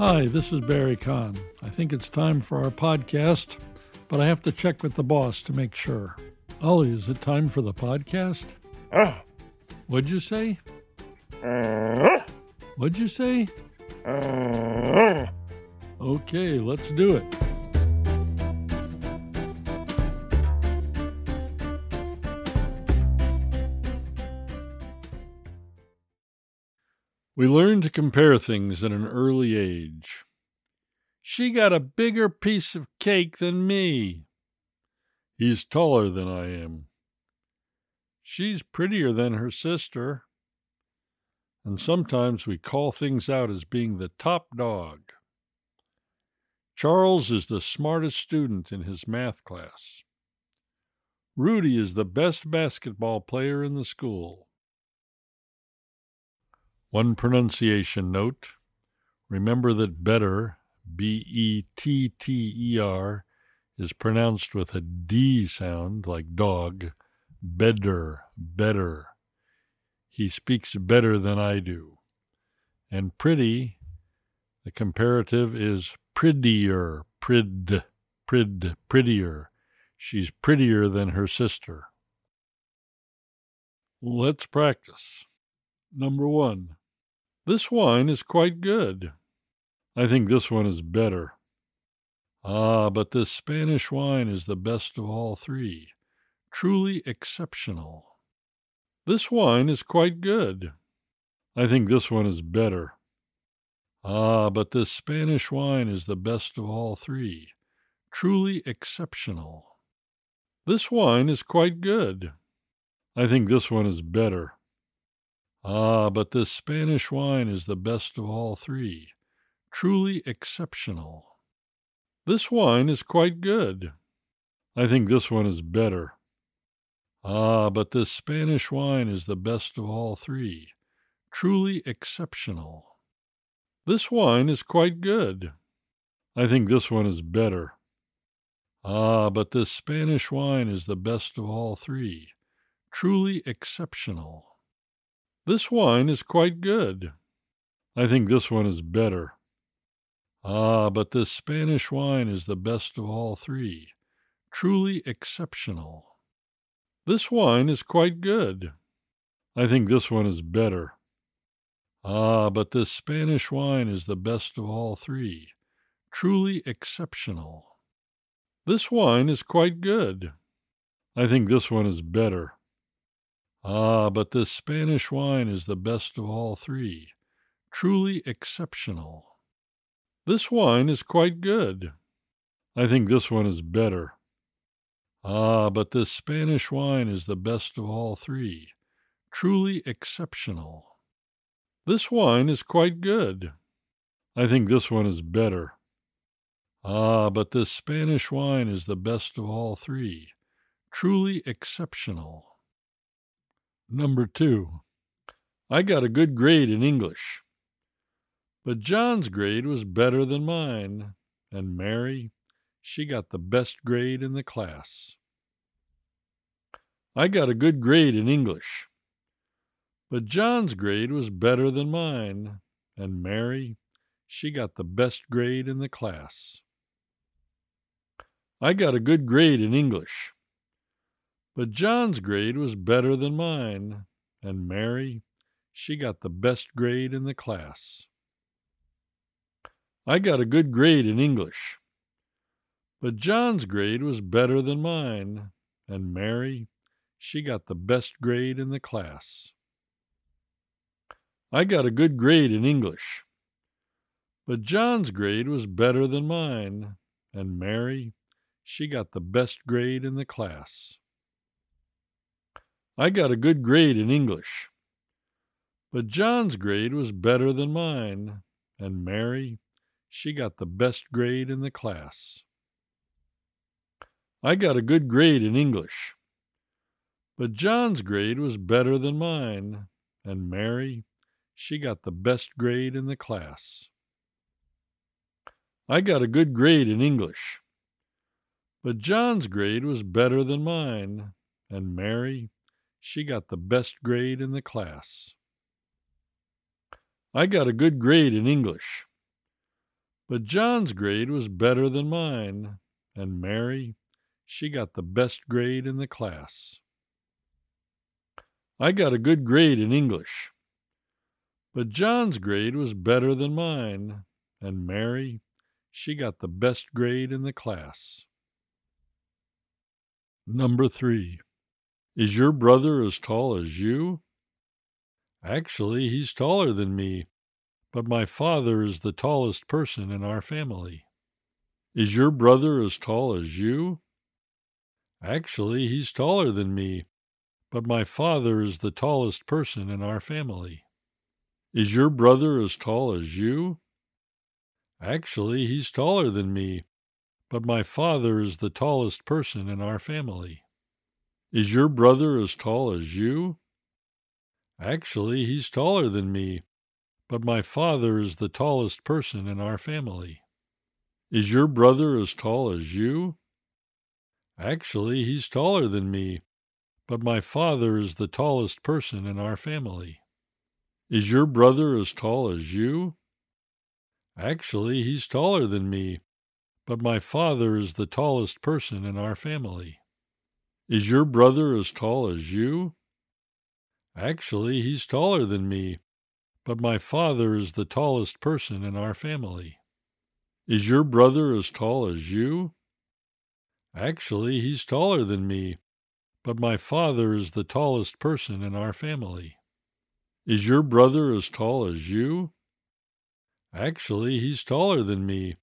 Hi, this is Barry Kahn. I think it's time for our podcast, but I have to check with the boss to make sure. Ollie, is it time for the podcast? Ah. What'd you say? Ah. What'd you say? Ah. Okay, let's do it. We learn to compare things at an early age. She got a bigger piece of cake than me. He's taller than I am. She's prettier than her sister. And sometimes we call things out as being the top dog. Charles is the smartest student in his math class. Rudy is the best basketball player in the school. One pronunciation note remember that better, B E T T E R, is pronounced with a D sound like dog. Better, better. He speaks better than I do. And pretty, the comparative is prettier, prid, prid, prettier. She's prettier than her sister. Let's practice. Number one. This wine is quite good. I think this one is better. Ah, but this Spanish wine is the best of all three. Truly exceptional. This wine is quite good. I think this one is better. Ah, but this Spanish wine is the best of all three. Truly exceptional. This wine is quite good. I think this one is better. Ah, but this Spanish wine is the best of all three. Truly exceptional. This wine is quite good. I think this one is better. Ah, but this Spanish wine is the best of all three. Truly exceptional. This wine is quite good. I think this one is better. Ah, but this Spanish wine is the best of all three. Truly exceptional. This wine is quite good. I think this one is better. Ah, but this Spanish wine is the best of all three. Truly exceptional. This wine is quite good. I think this one is better. Ah, but this Spanish wine is the best of all three. Truly exceptional. This wine is quite good. I think this one is better. Ah, but this Spanish wine is the best of all three. Truly exceptional. This wine is quite good. I think this one is better. Ah, but this Spanish wine is the best of all three. Truly exceptional. This wine is quite good. I think this one is better. Ah, but this Spanish wine is the best of all three. Truly exceptional. Number two, I got a good grade in English. But John's grade was better than mine, and Mary, she got the best grade in the class. I got a good grade in English. But John's grade was better than mine, and Mary, she got the best grade in the class. I got a good grade in English. But John's grade was better than mine, and Mary, she got the best grade in the class. I got a good grade in English. But John's grade was better than mine, and Mary, she got the best grade in the class. I got a good grade in English. But John's grade was better than mine, and Mary, she got the best grade in the class. I got a good grade in English. But John's grade was better than mine, and Mary, she got the best grade in the class. I got a good grade in English. But John's grade was better than mine, and Mary, she got the best grade in the class. I got a good grade in English. But John's grade was better than mine, and Mary, she got the best grade in the class. I got a good grade in English. But John's grade was better than mine, and Mary, she got the best grade in the class. I got a good grade in English, but John's grade was better than mine, and Mary, she got the best grade in the class. Number three. Is your brother as tall as you? Actually, he's taller than me, but my father is the tallest person in our family. Is your brother as tall as you? Actually, he's taller than me, but my father is the tallest person in our family. Is your brother as tall as you? Actually, he's taller than me, but my father is the tallest person in our family. Is your brother as tall as you? Actually, he's taller than me, but my father is the tallest person in our family. Is your brother as tall as you? Actually, he's taller than me, but my father is the tallest person in our family. Is your brother as tall as you? Actually, he's taller than me, but my father is the tallest person in our family. Is your brother as tall as you? Actually, he's taller than me, but my father is the tallest person in our family. Is your brother as tall as you? Actually, he's taller than me, but my father is the tallest person in our family. Is your brother as tall as you? Actually, he's taller than me,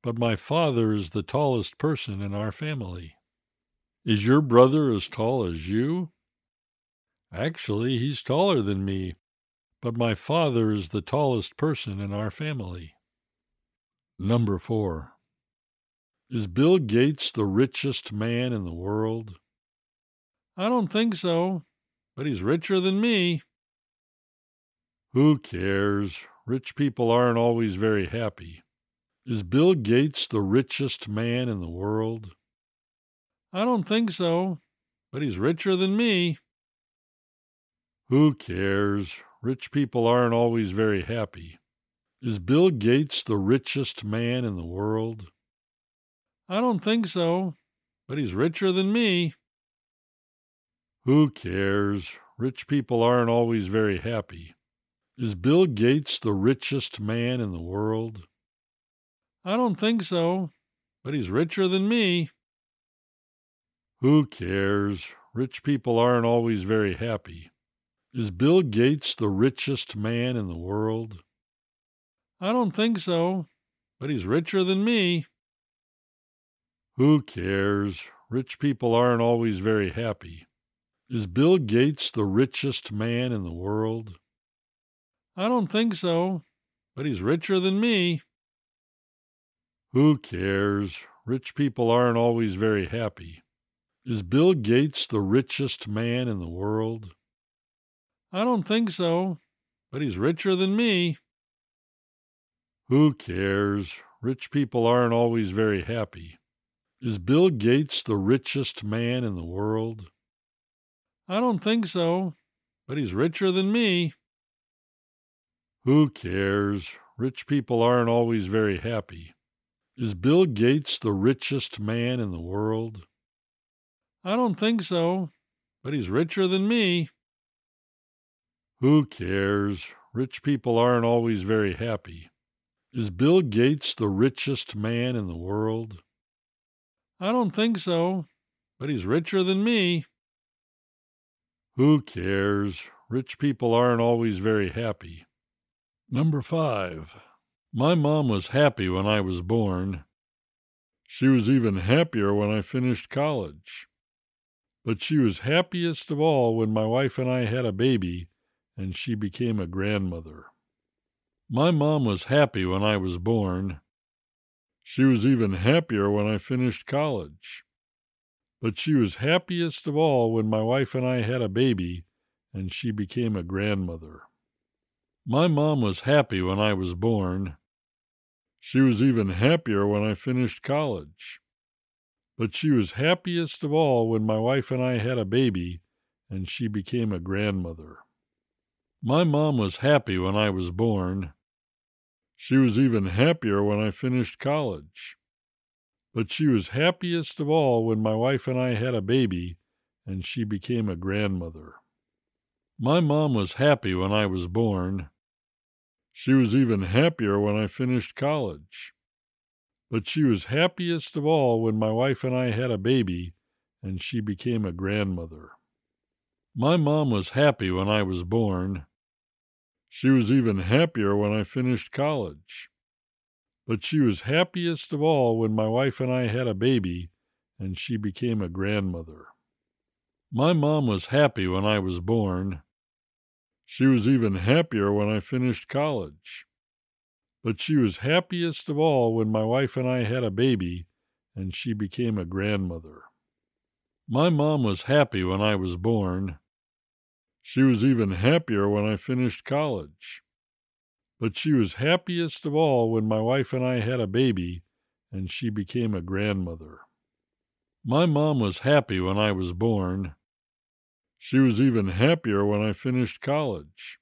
but my father is the tallest person in our family. Is your brother as tall as you? Actually, he's taller than me, but my father is the tallest person in our family. Number four. Is Bill Gates the richest man in the world? I don't think so, but he's richer than me. Who cares? Rich people aren't always very happy. Is Bill Gates the richest man in the world? I don't think so, but he's richer than me. Who cares? Rich people aren't always very happy. Is Bill Gates the richest man in the world? I don't think so, but he's richer than me. Who cares? Rich people aren't always very happy. Is Bill Gates the richest man in the world? I don't think so, but he's richer than me. Who cares? Rich people aren't always very happy. Is Bill Gates the richest man in the world? I don't think so, but he's richer than me. Who cares? Rich people aren't always very happy. Is Bill Gates the richest man in the world? I don't think so, but he's richer than me. Who cares? Rich people aren't always very happy. Is Bill Gates the richest man in the world? I don't think so, but he's richer than me. Who cares? Rich people aren't always very happy. Is Bill Gates the richest man in the world? I don't think so, but he's richer than me. Who cares? Rich people aren't always very happy. Is Bill Gates the richest man in the world? I don't think so, but he's richer than me. Who cares? Rich people aren't always very happy. Is Bill Gates the richest man in the world? I don't think so, but he's richer than me. Who cares? Rich people aren't always very happy. Number five. My mom was happy when I was born. She was even happier when I finished college. But she was happiest of all when my wife and I had a baby and she became a grandmother. My mom was happy when I was born. She was even happier when I finished college. But she was happiest of all when my wife and I had a baby and she became a grandmother. My mom was happy when I was born. She was even happier when I finished college. But she was happiest of all when my wife and I had a baby and she became a grandmother. My mom was happy when I was born. She was even happier when I finished college. But she was happiest of all when my wife and I had a baby and she became a grandmother. My mom was happy when I was born. She was even happier when I finished college. But she was happiest of all when my wife and I had a baby and she became a grandmother. My mom was happy when I was born. She was even happier when I finished college. But she was happiest of all when my wife and I had a baby and she became a grandmother. My mom was happy when I was born. She was even happier when I finished college. But she was happiest of all when my wife and I had a baby and she became a grandmother. My mom was happy when I was born. She was even happier when I finished college. But she was happiest of all when my wife and I had a baby and she became a grandmother. My mom was happy when I was born. She was even happier when I finished college.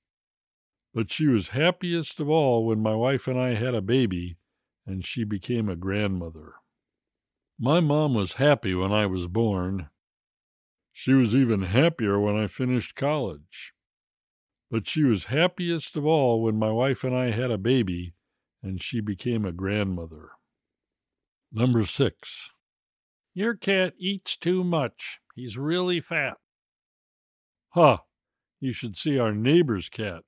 But she was happiest of all when my wife and I had a baby and she became a grandmother. My mom was happy when I was born. She was even happier when I finished college. But she was happiest of all when my wife and I had a baby and she became a grandmother. Number six. Your cat eats too much. He's really fat. Ha! You should see our neighbor's cat.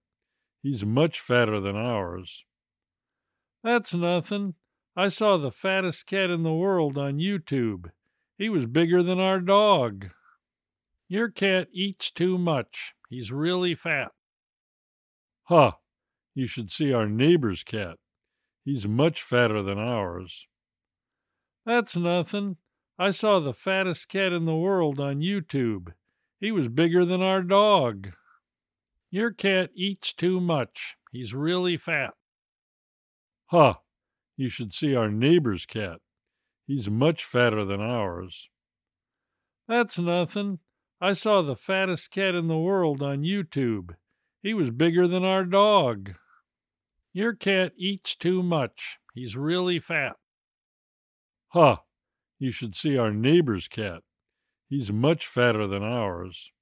He's much fatter than ours. That's nothing. I saw the fattest cat in the world on YouTube. He was bigger than our dog. Your cat eats too much. He's really fat. Ha! You should see our neighbor's cat. He's much fatter than ours. That's nothing. I saw the fattest cat in the world on YouTube. He was bigger than our dog. Your cat eats too much. He's really fat. Ha! You should see our neighbor's cat. He's much fatter than ours. That's nothing. I saw the fattest cat in the world on YouTube. He was bigger than our dog. Your cat eats too much. He's really fat. Ha! You should see our neighbor's cat. He's much fatter than ours.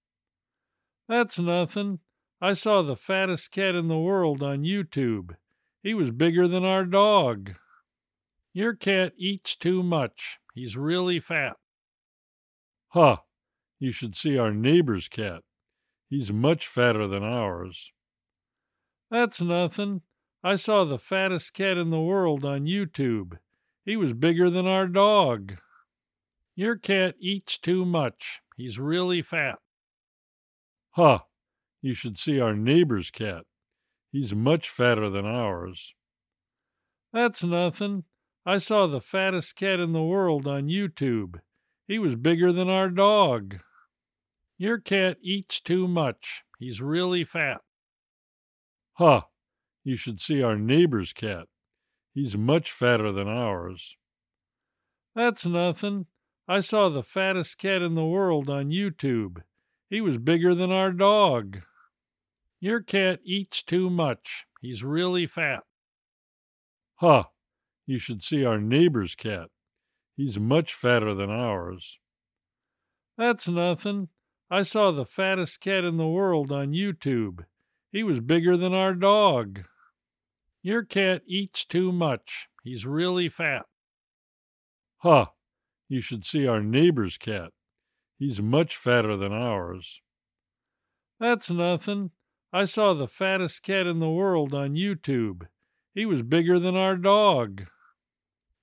That's nothing. I saw the fattest cat in the world on YouTube. He was bigger than our dog. Your cat eats too much. He's really fat. Ha! You should see our neighbor's cat. He's much fatter than ours. That's nothing. I saw the fattest cat in the world on YouTube. He was bigger than our dog. Your cat eats too much. He's really fat. Ha! You should see our neighbor's cat. He's much fatter than ours. That's nothing. I saw the fattest cat in the world on YouTube. He was bigger than our dog. Your cat eats too much. He's really fat. Ha! You should see our neighbor's cat. He's much fatter than ours. That's nothing. I saw the fattest cat in the world on YouTube. He was bigger than our dog. Your cat eats too much. He's really fat. Ha! You should see our neighbor's cat. He's much fatter than ours. That's nothing. I saw the fattest cat in the world on YouTube. He was bigger than our dog. Your cat eats too much. He's really fat. Ha! You should see our neighbor's cat. He's much fatter than ours. That's nothing. I saw the fattest cat in the world on YouTube. He was bigger than our dog.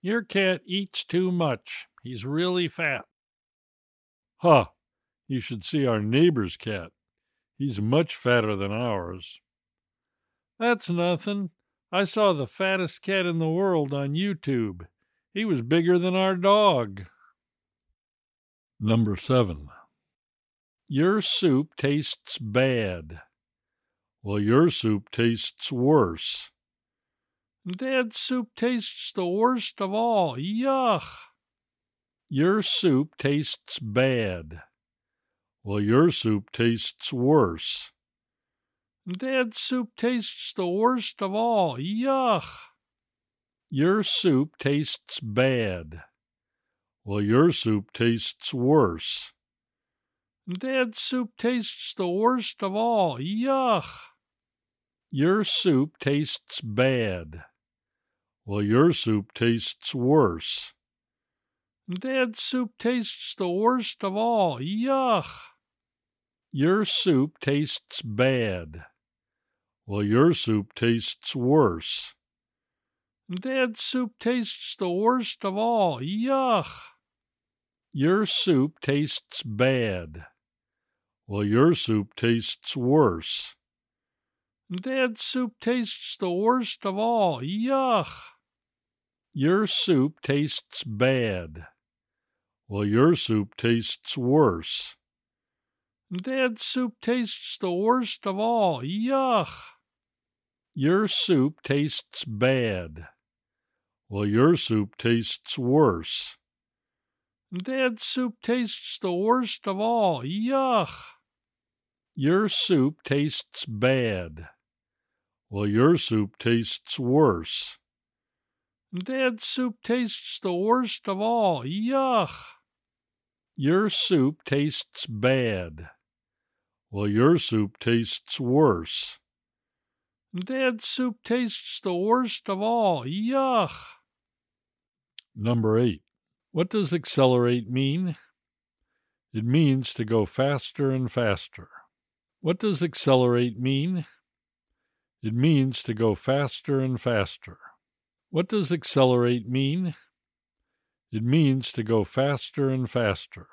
Your cat eats too much. He's really fat. Ha! You should see our neighbor's cat. He's much fatter than ours. That's nothing. I saw the fattest cat in the world on YouTube. He was bigger than our dog. Number seven. Your soup tastes bad. Well, your soup tastes worse. Dad's soup tastes the worst of all. Yuck. Your soup tastes bad. Well, your soup tastes worse. Dad's soup tastes the worst of all. Yuck. Your soup tastes bad. Well, your soup tastes worse. Dad's soup tastes the worst of all. Yuck. Your soup tastes bad. Well, your soup tastes worse. Dad's soup tastes the worst of all. Yuck. Your soup tastes bad. Well, your soup tastes worse. Dad's soup tastes the worst of all. Yuck. Your soup tastes bad. Well, your soup tastes worse. Dad's soup tastes the worst of all. Yuck. Your soup tastes bad. Well, your soup tastes worse. Dad's soup tastes the worst of all. Yuck. Your soup tastes bad. Well, your soup tastes worse. Dad's soup tastes the worst of all. Yuck. Your soup tastes bad. Well, your soup tastes worse. Dad's soup tastes the worst of all. Yuck. Your soup tastes bad. Well, your soup tastes worse. Dad's soup tastes the worst of all. Yuck. Number eight. What does accelerate mean? It means to go faster and faster. What does accelerate mean? It means to go faster and faster. What does accelerate mean? It means to go faster and faster.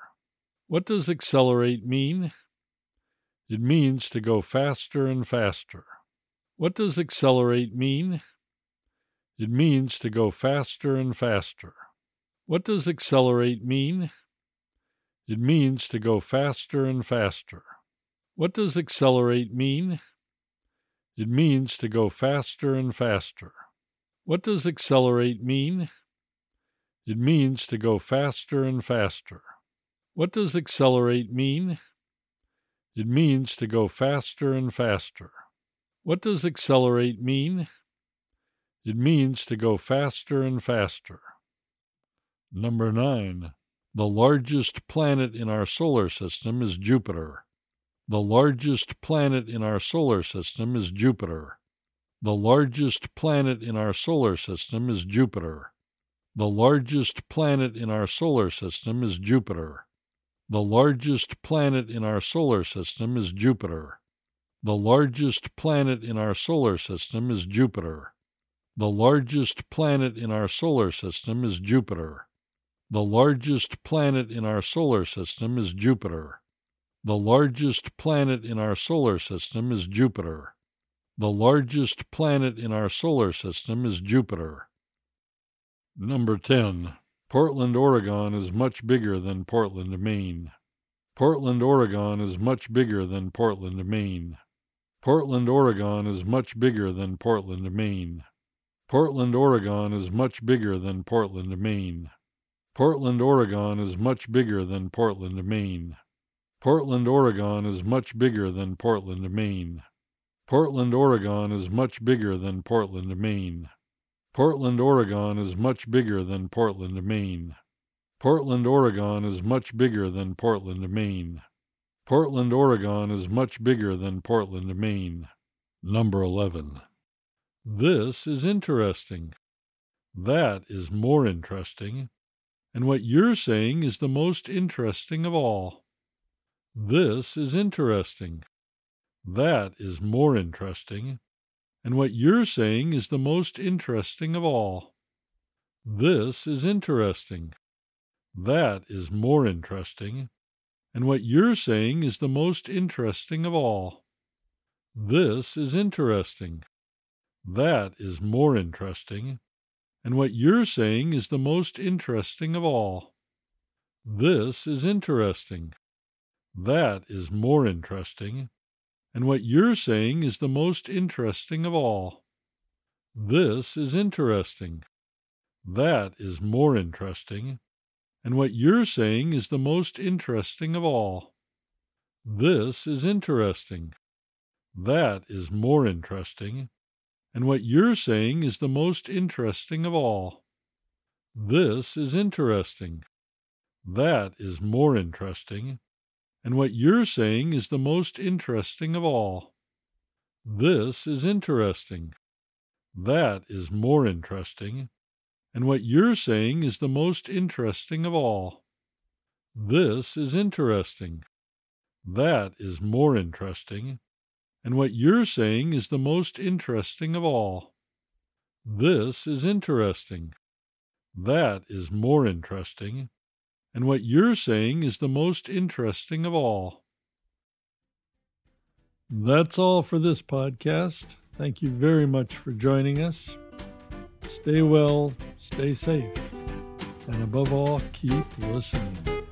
What does accelerate mean? It means to go faster and faster. What does accelerate mean? It means to go faster and faster. What does accelerate mean? It means to go faster and faster. What does accelerate mean? It means to go faster and faster. What does accelerate mean? It means to go faster and faster. What does accelerate mean? It means to go faster and faster. What does accelerate mean? It means to go faster and faster. Number nine. The largest planet in our solar system is Jupiter. The largest planet in our solar system is Jupiter. The largest planet in our solar system is Jupiter. The largest planet in our solar system is Jupiter. The largest planet in our solar system is Jupiter. The largest planet in our solar system is Jupiter. The largest planet in our solar system is Jupiter. The largest planet in our solar system is Jupiter. The largest planet in our solar system is Jupiter. The largest planet in our solar system is Jupiter. Number 10. Portland, Oregon is much bigger than Portland, Maine. Portland, Oregon is much bigger than Portland, Maine. Portland, Oregon is much bigger than Portland, Maine. Portland, Oregon is much bigger than Portland, Maine. Portland, Oregon is much bigger than Portland, Maine. Portland, Oregon is much bigger than Portland, Maine. Portland, Oregon is much bigger than Portland, Maine. Portland, Oregon is much bigger than Portland, Maine. Portland, Oregon is much bigger than Portland, Maine. Portland, Oregon is much bigger than Portland, Maine. Number 11. This is interesting. That is more interesting. And what you're saying is the most interesting of all. This is interesting. That is more interesting. And what you're saying is the most interesting of all. This is interesting. That is more interesting. And what you're saying is the most interesting of all. This is interesting. That is more interesting. And what you're saying is the most interesting of all. This is interesting. That is more interesting. And what you're saying is the most interesting of all. This is interesting. That is more interesting. And what you're saying is the most interesting of all. This is interesting. That is more interesting. And what you're saying is the most interesting of all. This is interesting. That is more interesting. And what you're saying is the most interesting of all. This is interesting. That is more interesting. And what you're saying is the most interesting of all. This is interesting. That is more interesting. And what you're saying is the most interesting of all. This is interesting. That is more interesting. And what you're saying is the most interesting of all. That's all for this podcast. Thank you very much for joining us. Stay well, stay safe, and above all, keep listening.